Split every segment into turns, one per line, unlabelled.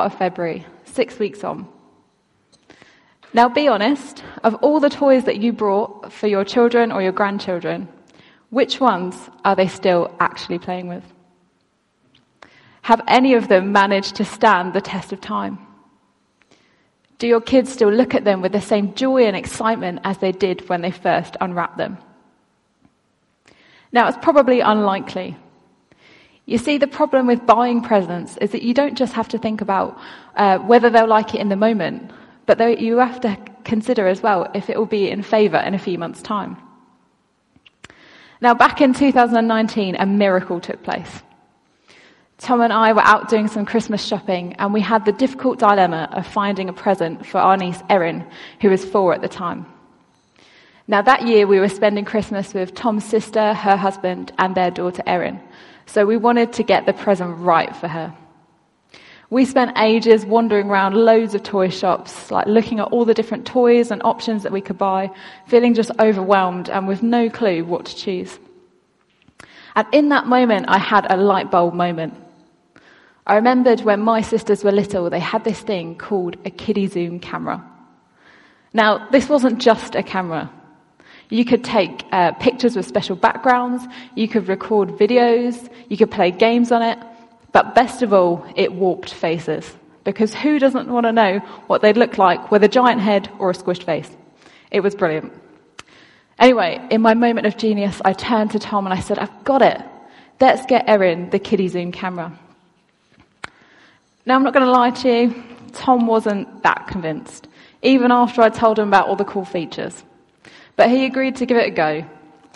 of February, six weeks on. Now, be honest, of all the toys that you brought for your children or your grandchildren, which ones are they still actually playing with? Have any of them managed to stand the test of time? Do your kids still look at them with the same joy and excitement as they did when they first unwrapped them? Now, it's probably unlikely. You see, the problem with buying presents is that you don't just have to think about uh, whether they'll like it in the moment, but you have to consider as well if it will be in favour in a few months' time. Now, back in 2019, a miracle took place. Tom and I were out doing some Christmas shopping, and we had the difficult dilemma of finding a present for our niece Erin, who was four at the time. Now, that year we were spending Christmas with Tom's sister, her husband, and their daughter Erin. So we wanted to get the present right for her. We spent ages wandering around loads of toy shops, like looking at all the different toys and options that we could buy, feeling just overwhelmed and with no clue what to choose. And in that moment, I had a light bulb moment. I remembered when my sisters were little, they had this thing called a KidiZoom camera. Now, this wasn't just a camera. You could take uh, pictures with special backgrounds, you could record videos, you could play games on it, but best of all, it warped faces. Because who doesn't want to know what they'd look like with a giant head or a squished face? It was brilliant. Anyway, in my moment of genius, I turned to Tom and I said, I've got it. Let's get Erin the KidiZoom camera. Now, I'm not going to lie to you, Tom wasn't that convinced, even after I told him about all the cool features. But he agreed to give it a go.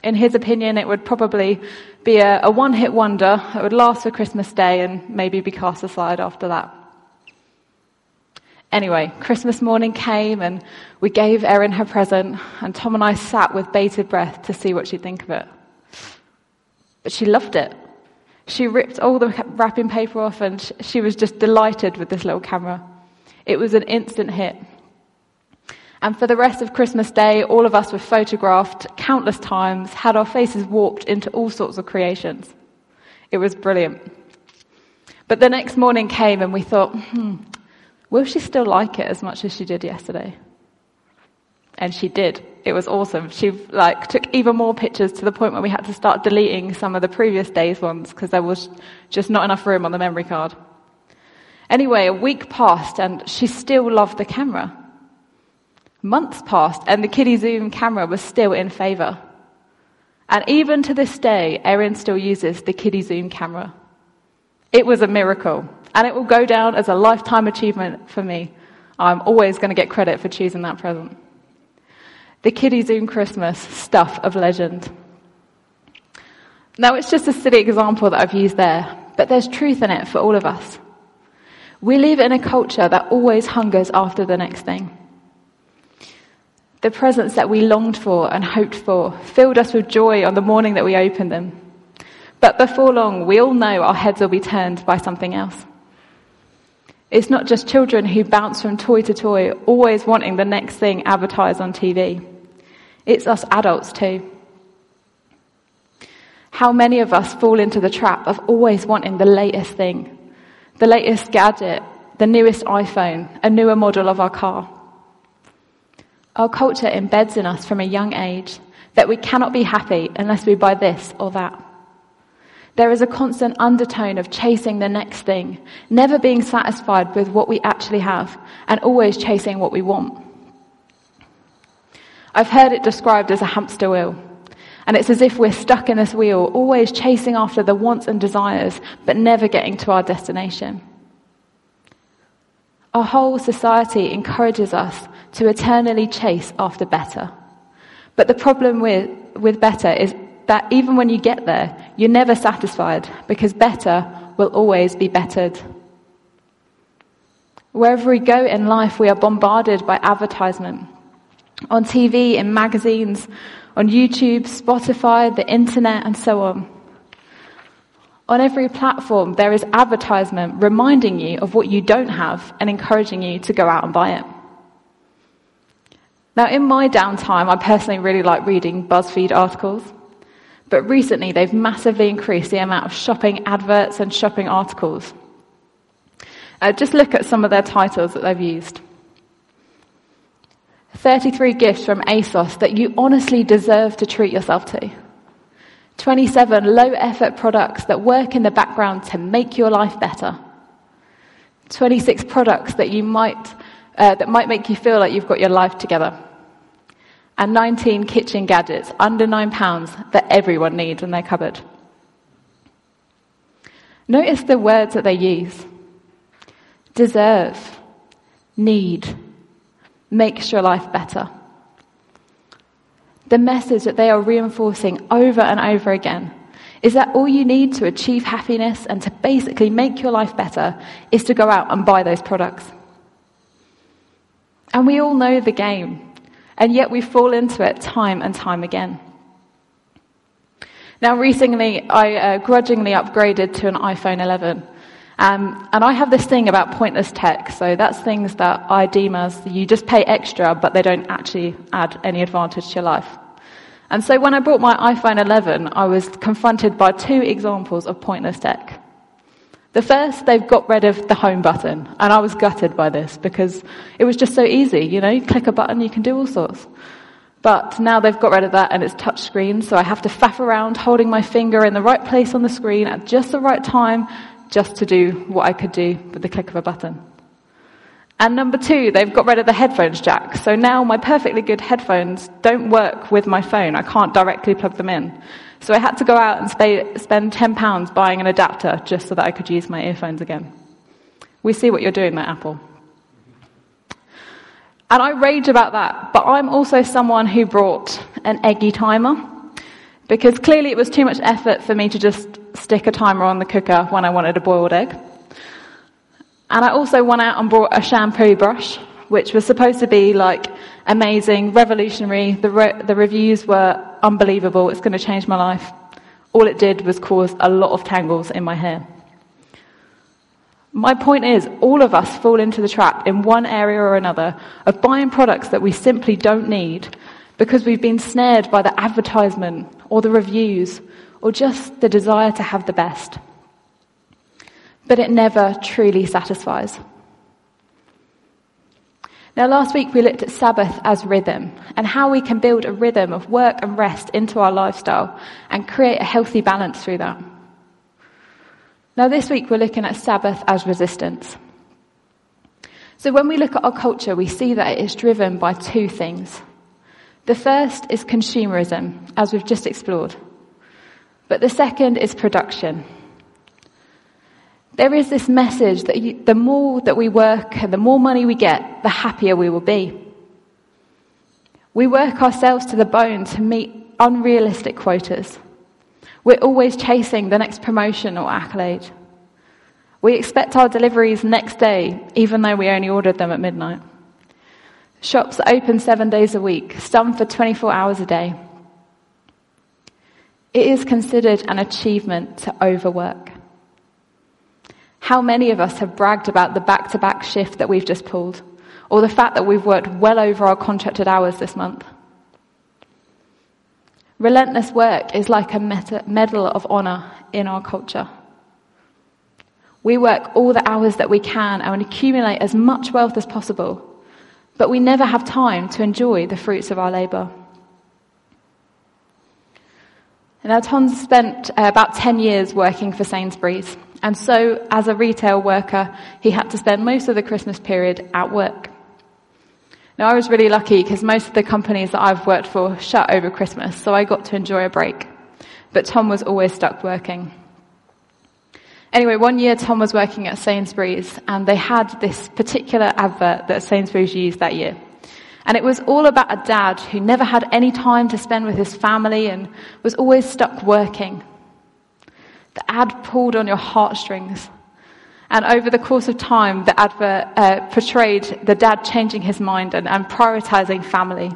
In his opinion, it would probably be a, a one hit wonder. It would last for Christmas Day and maybe be cast aside after that. Anyway, Christmas morning came and we gave Erin her present, and Tom and I sat with bated breath to see what she'd think of it. But she loved it. She ripped all the wrapping paper off and she was just delighted with this little camera. It was an instant hit. And for the rest of Christmas Day, all of us were photographed countless times, had our faces warped into all sorts of creations. It was brilliant. But the next morning came and we thought, hmm, will she still like it as much as she did yesterday? And she did. It was awesome. She like took even more pictures to the point where we had to start deleting some of the previous days ones because there was just not enough room on the memory card. Anyway, a week passed and she still loved the camera. Months passed and the KidiZoom camera was still in favor. And even to this day, Erin still uses the KidiZoom camera. It was a miracle and it will go down as a lifetime achievement for me. I'm always going to get credit for choosing that present. The KidiZoom Christmas stuff of legend. Now it's just a silly example that I've used there, but there's truth in it for all of us. We live in a culture that always hungers after the next thing. The presents that we longed for and hoped for filled us with joy on the morning that we opened them. But before long, we all know our heads will be turned by something else. It's not just children who bounce from toy to toy, always wanting the next thing advertised on TV. It's us adults too. How many of us fall into the trap of always wanting the latest thing, the latest gadget, the newest iPhone, a newer model of our car? Our culture embeds in us from a young age that we cannot be happy unless we buy this or that. There is a constant undertone of chasing the next thing, never being satisfied with what we actually have, and always chasing what we want. I've heard it described as a hamster wheel. And it's as if we're stuck in this wheel, always chasing after the wants and desires, but never getting to our destination. Our whole society encourages us to eternally chase after better. But the problem with, with better is that even when you get there, you're never satisfied because better will always be bettered. Wherever we go in life, we are bombarded by advertisement. On TV, in magazines, on YouTube, Spotify, the internet, and so on. On every platform, there is advertisement reminding you of what you don't have and encouraging you to go out and buy it. Now, in my downtime, I personally really like reading BuzzFeed articles. But recently, they've massively increased the amount of shopping adverts and shopping articles. Uh, just look at some of their titles that they've used. 33 gifts from ASOS that you honestly deserve to treat yourself to. 27 low effort products that work in the background to make your life better. 26 products that you might, uh, that might make you feel like you've got your life together. And 19 kitchen gadgets under nine pounds that everyone needs in their cupboard. Notice the words that they use. Deserve, need, makes your life better. The message that they are reinforcing over and over again is that all you need to achieve happiness and to basically make your life better is to go out and buy those products. And we all know the game, and yet we fall into it time and time again. Now, recently, I uh, grudgingly upgraded to an iPhone 11. Um, and I have this thing about pointless tech. So that's things that I deem as you just pay extra, but they don't actually add any advantage to your life. And so when I bought my iPhone 11, I was confronted by two examples of pointless tech. The first, they've got rid of the home button. And I was gutted by this because it was just so easy. You know, you click a button, you can do all sorts. But now they've got rid of that and it's touchscreen, so I have to faff around holding my finger in the right place on the screen at just the right time just to do what I could do with the click of a button. And number two, they've got rid of the headphones jack. So now my perfectly good headphones don't work with my phone. I can't directly plug them in. So I had to go out and spend £10 buying an adapter just so that I could use my earphones again. We see what you're doing there, Apple. And I rage about that, but I'm also someone who brought an eggy timer because clearly it was too much effort for me to just stick a timer on the cooker when I wanted a boiled egg. And I also went out and bought a shampoo brush, which was supposed to be like amazing, revolutionary. The, re- the reviews were unbelievable. It's going to change my life. All it did was cause a lot of tangles in my hair. My point is, all of us fall into the trap in one area or another of buying products that we simply don't need because we've been snared by the advertisement or the reviews or just the desire to have the best. But it never truly satisfies. Now, last week we looked at Sabbath as rhythm and how we can build a rhythm of work and rest into our lifestyle and create a healthy balance through that. Now, this week we're looking at Sabbath as resistance. So, when we look at our culture, we see that it is driven by two things. The first is consumerism, as we've just explored. But the second is production. There is this message that you, the more that we work and the more money we get, the happier we will be. We work ourselves to the bone to meet unrealistic quotas. We're always chasing the next promotion or accolade. We expect our deliveries next day, even though we only ordered them at midnight. Shops open seven days a week, some for 24 hours a day. It is considered an achievement to overwork. How many of us have bragged about the back to back shift that we've just pulled, or the fact that we've worked well over our contracted hours this month? Relentless work is like a medal of honor in our culture. We work all the hours that we can and accumulate as much wealth as possible, but we never have time to enjoy the fruits of our labour. Now, Tom spent uh, about 10 years working for Sainsbury's. And so, as a retail worker, he had to spend most of the Christmas period at work. Now, I was really lucky because most of the companies that I've worked for shut over Christmas, so I got to enjoy a break. But Tom was always stuck working. Anyway, one year Tom was working at Sainsbury's and they had this particular advert that Sainsbury's used that year. And it was all about a dad who never had any time to spend with his family and was always stuck working. The ad pulled on your heartstrings. And over the course of time, the advert uh, portrayed the dad changing his mind and, and, prioritizing family.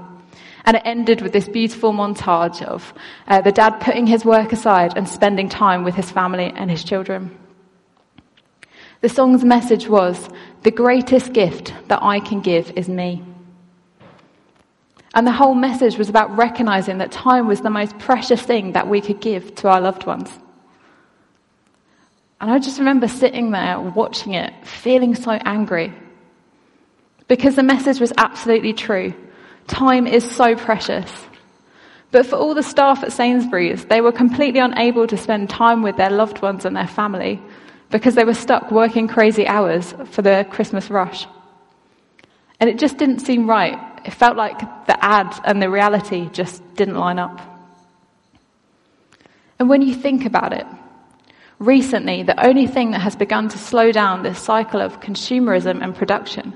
And it ended with this beautiful montage of uh, the dad putting his work aside and spending time with his family and his children. The song's message was, the greatest gift that I can give is me. And the whole message was about recognizing that time was the most precious thing that we could give to our loved ones. And I just remember sitting there watching it, feeling so angry. Because the message was absolutely true. Time is so precious. But for all the staff at Sainsbury's, they were completely unable to spend time with their loved ones and their family because they were stuck working crazy hours for the Christmas rush. And it just didn't seem right. It felt like the ad and the reality just didn't line up. And when you think about it, recently, the only thing that has begun to slow down this cycle of consumerism and production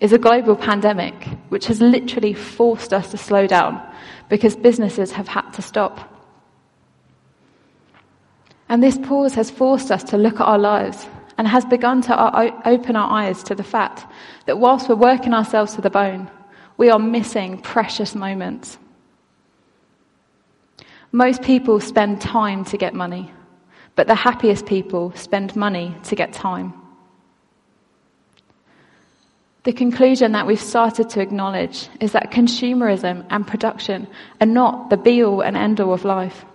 is a global pandemic, which has literally forced us to slow down because businesses have had to stop. And this pause has forced us to look at our lives and has begun to open our eyes to the fact that whilst we're working ourselves to the bone, we are missing precious moments. Most people spend time to get money. But the happiest people spend money to get time. The conclusion that we've started to acknowledge is that consumerism and production are not the be all and end all of life.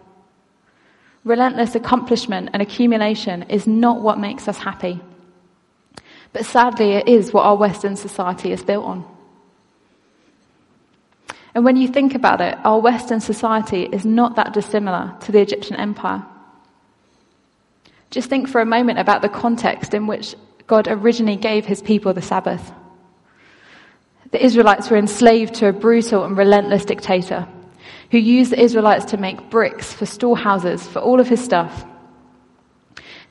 Relentless accomplishment and accumulation is not what makes us happy. But sadly, it is what our Western society is built on. And when you think about it, our Western society is not that dissimilar to the Egyptian Empire. Just think for a moment about the context in which God originally gave his people the Sabbath. The Israelites were enslaved to a brutal and relentless dictator who used the Israelites to make bricks for storehouses for all of his stuff.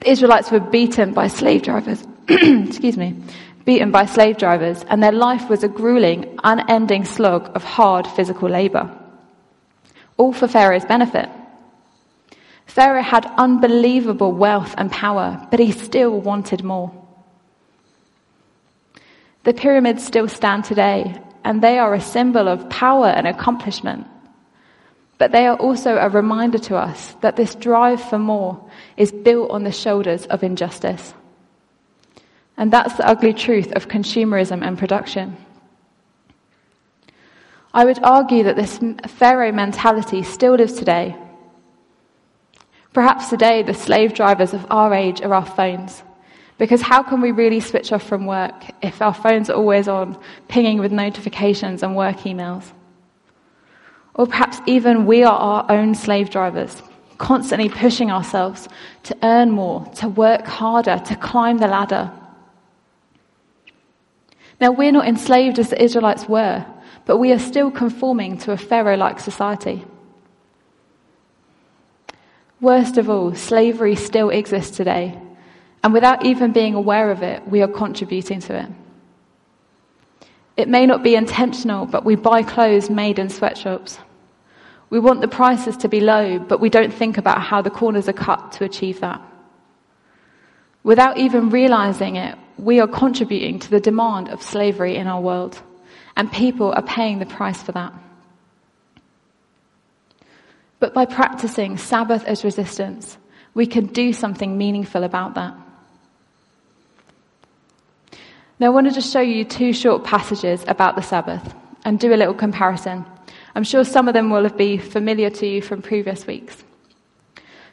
The Israelites were beaten by slave drivers, excuse me, beaten by slave drivers, and their life was a grueling, unending slog of hard physical labor. All for Pharaoh's benefit. Pharaoh had unbelievable wealth and power, but he still wanted more. The pyramids still stand today, and they are a symbol of power and accomplishment. But they are also a reminder to us that this drive for more is built on the shoulders of injustice. And that's the ugly truth of consumerism and production. I would argue that this Pharaoh mentality still lives today Perhaps today the slave drivers of our age are our phones. Because how can we really switch off from work if our phones are always on, pinging with notifications and work emails? Or perhaps even we are our own slave drivers, constantly pushing ourselves to earn more, to work harder, to climb the ladder. Now, we're not enslaved as the Israelites were, but we are still conforming to a Pharaoh like society. Worst of all, slavery still exists today, and without even being aware of it, we are contributing to it. It may not be intentional, but we buy clothes made in sweatshops. We want the prices to be low, but we don't think about how the corners are cut to achieve that. Without even realizing it, we are contributing to the demand of slavery in our world, and people are paying the price for that. But by practicing Sabbath as resistance, we can do something meaningful about that. Now, I want to just show you two short passages about the Sabbath and do a little comparison. I'm sure some of them will be familiar to you from previous weeks.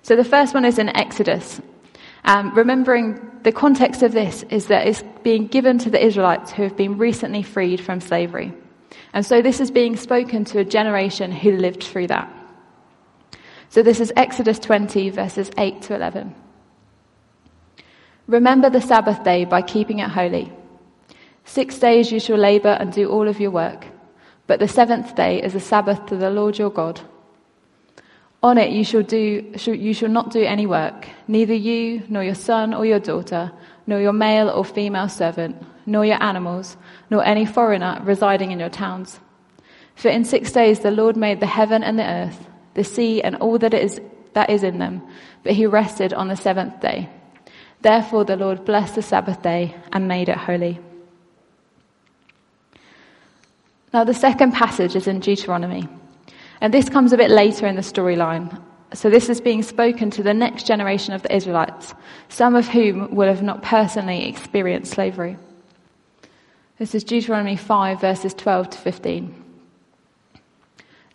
So, the first one is in Exodus. Um, remembering the context of this is that it's being given to the Israelites who have been recently freed from slavery. And so, this is being spoken to a generation who lived through that. So this is Exodus 20, verses 8 to 11. Remember the Sabbath day by keeping it holy. Six days you shall labor and do all of your work, but the seventh day is a Sabbath to the Lord your God. On it you shall, do, you shall not do any work, neither you, nor your son or your daughter, nor your male or female servant, nor your animals, nor any foreigner residing in your towns. For in six days the Lord made the heaven and the earth the sea and all that is, that is in them, but he rested on the seventh day. Therefore the Lord blessed the Sabbath day and made it holy. Now the second passage is in Deuteronomy, and this comes a bit later in the storyline. So this is being spoken to the next generation of the Israelites, some of whom will have not personally experienced slavery. This is Deuteronomy 5 verses 12 to 15.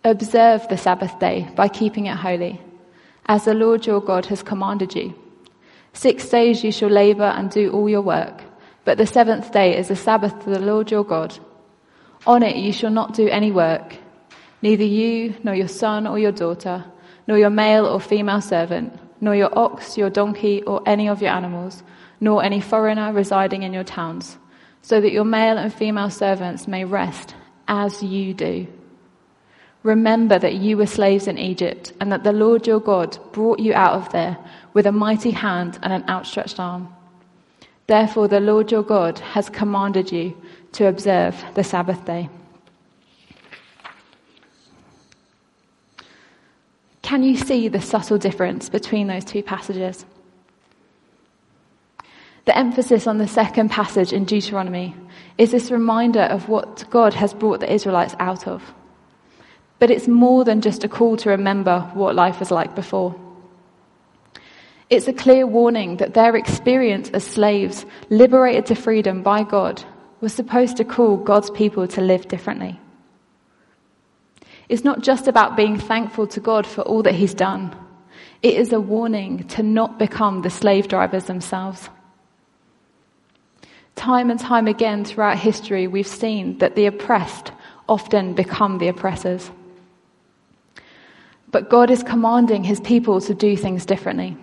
Observe the Sabbath day by keeping it holy, as the Lord your God has commanded you. Six days you shall labor and do all your work, but the seventh day is a Sabbath to the Lord your God. On it you shall not do any work, neither you, nor your son or your daughter, nor your male or female servant, nor your ox, your donkey, or any of your animals, nor any foreigner residing in your towns, so that your male and female servants may rest as you do. Remember that you were slaves in Egypt, and that the Lord your God brought you out of there with a mighty hand and an outstretched arm. Therefore, the Lord your God has commanded you to observe the Sabbath day. Can you see the subtle difference between those two passages? The emphasis on the second passage in Deuteronomy is this reminder of what God has brought the Israelites out of. But it's more than just a call to remember what life was like before. It's a clear warning that their experience as slaves, liberated to freedom by God, was supposed to call God's people to live differently. It's not just about being thankful to God for all that He's done. It is a warning to not become the slave drivers themselves. Time and time again throughout history, we've seen that the oppressed often become the oppressors. But God is commanding his people to do things differently.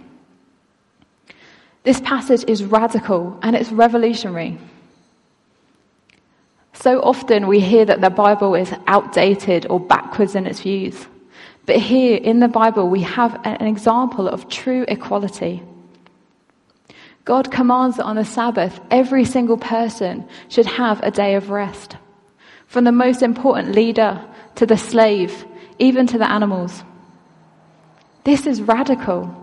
This passage is radical and it's revolutionary. So often we hear that the Bible is outdated or backwards in its views. But here in the Bible, we have an example of true equality. God commands that on the Sabbath, every single person should have a day of rest. From the most important leader to the slave, even to the animals. This is radical.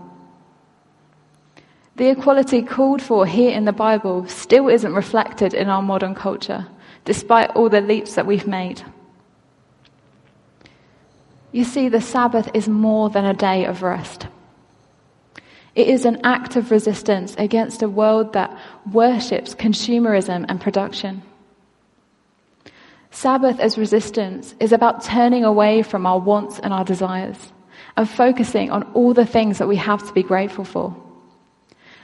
The equality called for here in the Bible still isn't reflected in our modern culture, despite all the leaps that we've made. You see, the Sabbath is more than a day of rest. It is an act of resistance against a world that worships consumerism and production. Sabbath as resistance is about turning away from our wants and our desires and focusing on all the things that we have to be grateful for.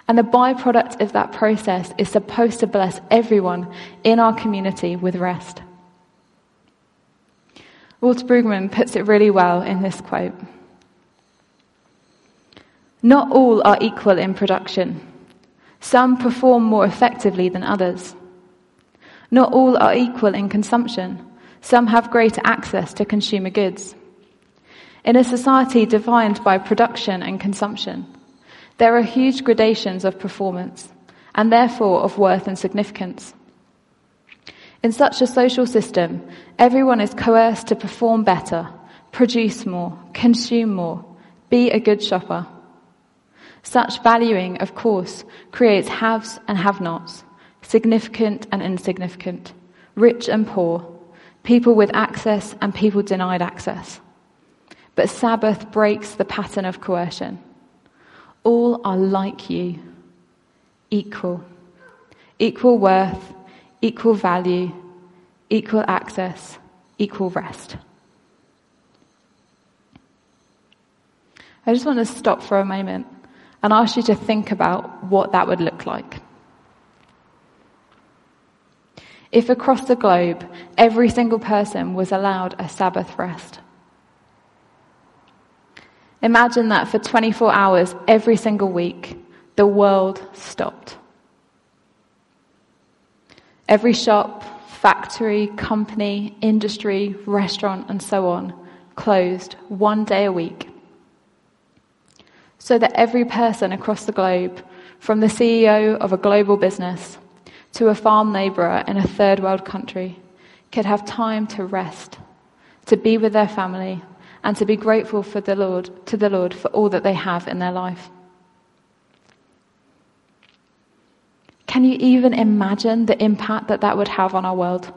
And the byproduct of that process is supposed to bless everyone in our community with rest. Walter Brueggemann puts it really well in this quote. Not all are equal in production. Some perform more effectively than others. Not all are equal in consumption. Some have greater access to consumer goods. In a society defined by production and consumption, there are huge gradations of performance and therefore of worth and significance. In such a social system, everyone is coerced to perform better, produce more, consume more, be a good shopper. Such valuing, of course, creates haves and have nots, significant and insignificant, rich and poor, people with access and people denied access. But Sabbath breaks the pattern of coercion. All are like you, equal, equal worth, equal value, equal access, equal rest. I just want to stop for a moment and ask you to think about what that would look like. If across the globe every single person was allowed a Sabbath rest, Imagine that for 24 hours every single week, the world stopped. Every shop, factory, company, industry, restaurant, and so on closed one day a week. So that every person across the globe, from the CEO of a global business to a farm labourer in a third world country, could have time to rest, to be with their family, and to be grateful for the Lord, to the Lord for all that they have in their life. Can you even imagine the impact that that would have on our world?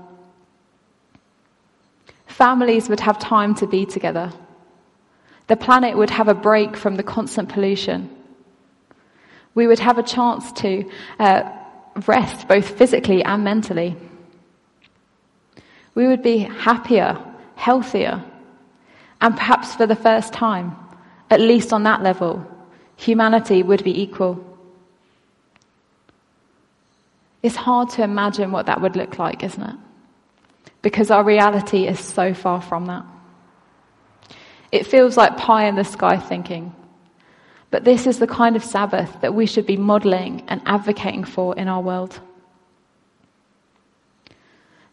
Families would have time to be together. The planet would have a break from the constant pollution. We would have a chance to uh, rest both physically and mentally. We would be happier, healthier, and perhaps for the first time, at least on that level, humanity would be equal. It's hard to imagine what that would look like, isn't it? Because our reality is so far from that. It feels like pie in the sky thinking. But this is the kind of Sabbath that we should be modeling and advocating for in our world.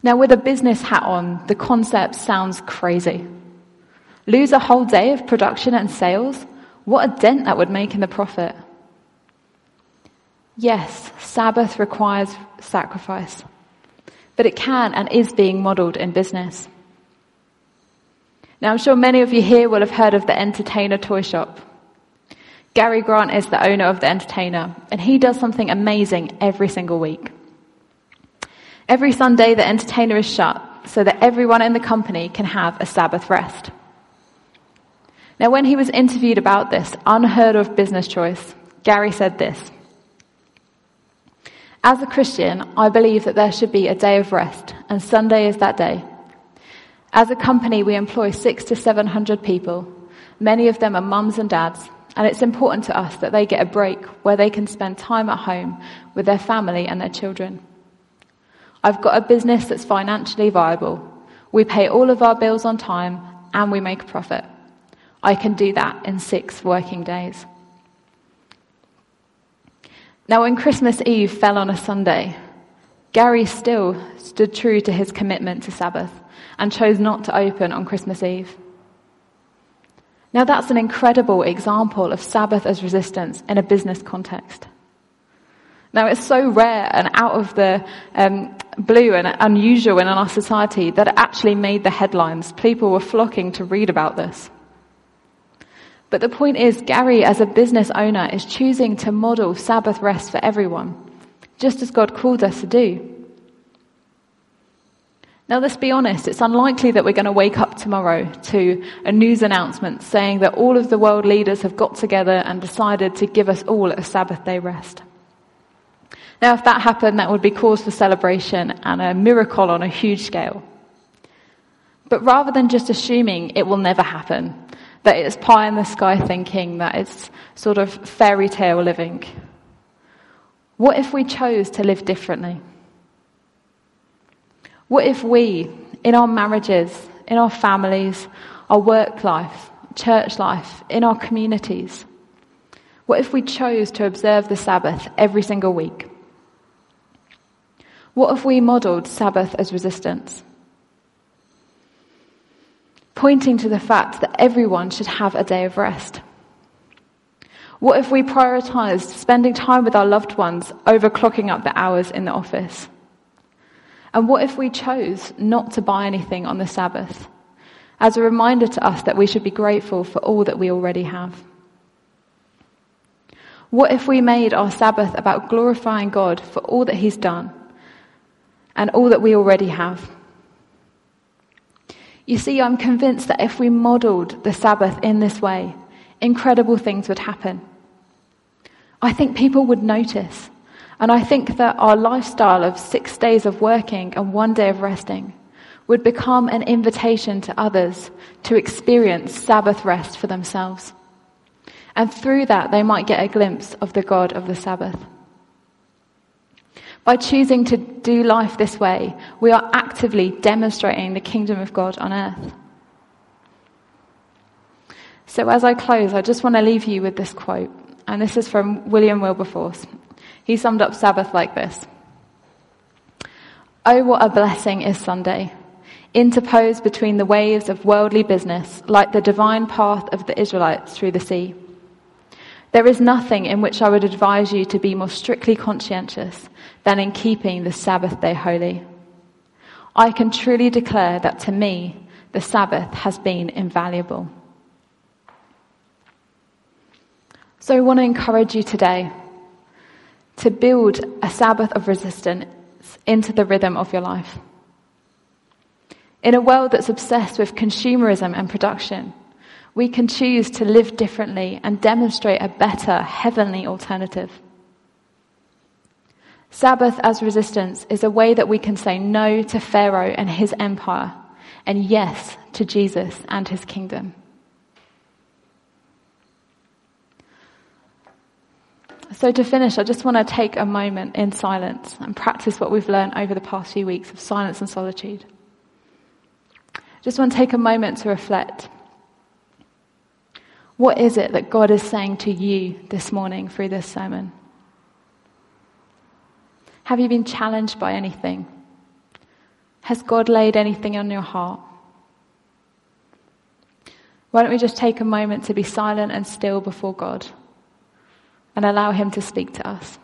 Now, with a business hat on, the concept sounds crazy. Lose a whole day of production and sales? What a dent that would make in the profit. Yes, Sabbath requires sacrifice, but it can and is being modeled in business. Now, I'm sure many of you here will have heard of the Entertainer Toy Shop. Gary Grant is the owner of the Entertainer, and he does something amazing every single week. Every Sunday, the Entertainer is shut so that everyone in the company can have a Sabbath rest. Now, when he was interviewed about this unheard of business choice, Gary said this As a Christian, I believe that there should be a day of rest, and Sunday is that day. As a company, we employ six to seven hundred people. Many of them are mums and dads, and it's important to us that they get a break where they can spend time at home with their family and their children. I've got a business that's financially viable. We pay all of our bills on time and we make a profit. I can do that in six working days. Now, when Christmas Eve fell on a Sunday, Gary still stood true to his commitment to Sabbath and chose not to open on Christmas Eve. Now, that's an incredible example of Sabbath as resistance in a business context. Now, it's so rare and out of the um, blue and unusual in our society that it actually made the headlines. People were flocking to read about this. But the point is, Gary, as a business owner, is choosing to model Sabbath rest for everyone, just as God called us to do. Now, let's be honest, it's unlikely that we're going to wake up tomorrow to a news announcement saying that all of the world leaders have got together and decided to give us all a Sabbath day rest. Now, if that happened, that would be cause for celebration and a miracle on a huge scale. But rather than just assuming it will never happen, that it's pie in the sky thinking, that it's sort of fairy tale living, what if we chose to live differently? What if we, in our marriages, in our families, our work life, church life, in our communities, what if we chose to observe the Sabbath every single week? What if we modelled Sabbath as resistance? Pointing to the fact that everyone should have a day of rest. What if we prioritised spending time with our loved ones over clocking up the hours in the office? And what if we chose not to buy anything on the Sabbath as a reminder to us that we should be grateful for all that we already have? What if we made our Sabbath about glorifying God for all that He's done and all that we already have? You see, I'm convinced that if we modelled the Sabbath in this way, incredible things would happen. I think people would notice. And I think that our lifestyle of six days of working and one day of resting would become an invitation to others to experience Sabbath rest for themselves. And through that, they might get a glimpse of the God of the Sabbath. By choosing to do life this way, we are actively demonstrating the kingdom of God on earth. So as I close, I just want to leave you with this quote. And this is from William Wilberforce. He summed up Sabbath like this. Oh, what a blessing is Sunday, interposed between the waves of worldly business, like the divine path of the Israelites through the sea. There is nothing in which I would advise you to be more strictly conscientious than in keeping the Sabbath day holy. I can truly declare that to me, the Sabbath has been invaluable. So I want to encourage you today to build a Sabbath of resistance into the rhythm of your life. In a world that's obsessed with consumerism and production, we can choose to live differently and demonstrate a better heavenly alternative. Sabbath as resistance is a way that we can say no to Pharaoh and his empire and yes to Jesus and his kingdom. So, to finish, I just want to take a moment in silence and practice what we've learned over the past few weeks of silence and solitude. Just want to take a moment to reflect. What is it that God is saying to you this morning through this sermon? Have you been challenged by anything? Has God laid anything on your heart? Why don't we just take a moment to be silent and still before God and allow Him to speak to us?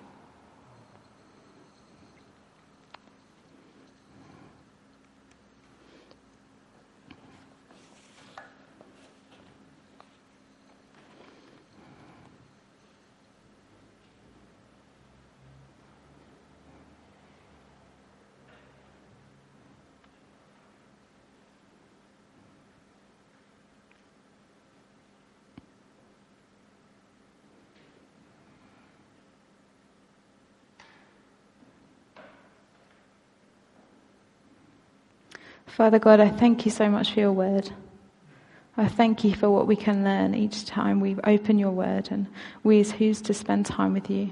Father God, I thank you so much for your word. I thank you for what we can learn each time we open your word and we as who's to spend time with you.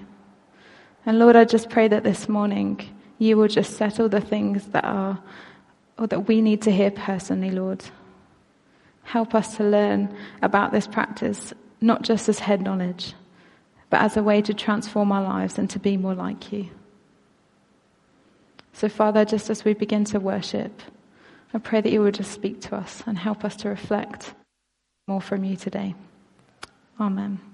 And Lord, I just pray that this morning you will just settle the things that are or that we need to hear personally, Lord. Help us to learn about this practice, not just as head knowledge, but as a way to transform our lives and to be more like you. So, Father, just as we begin to worship, I pray that you would just speak to us and help us to reflect more from you today. Amen.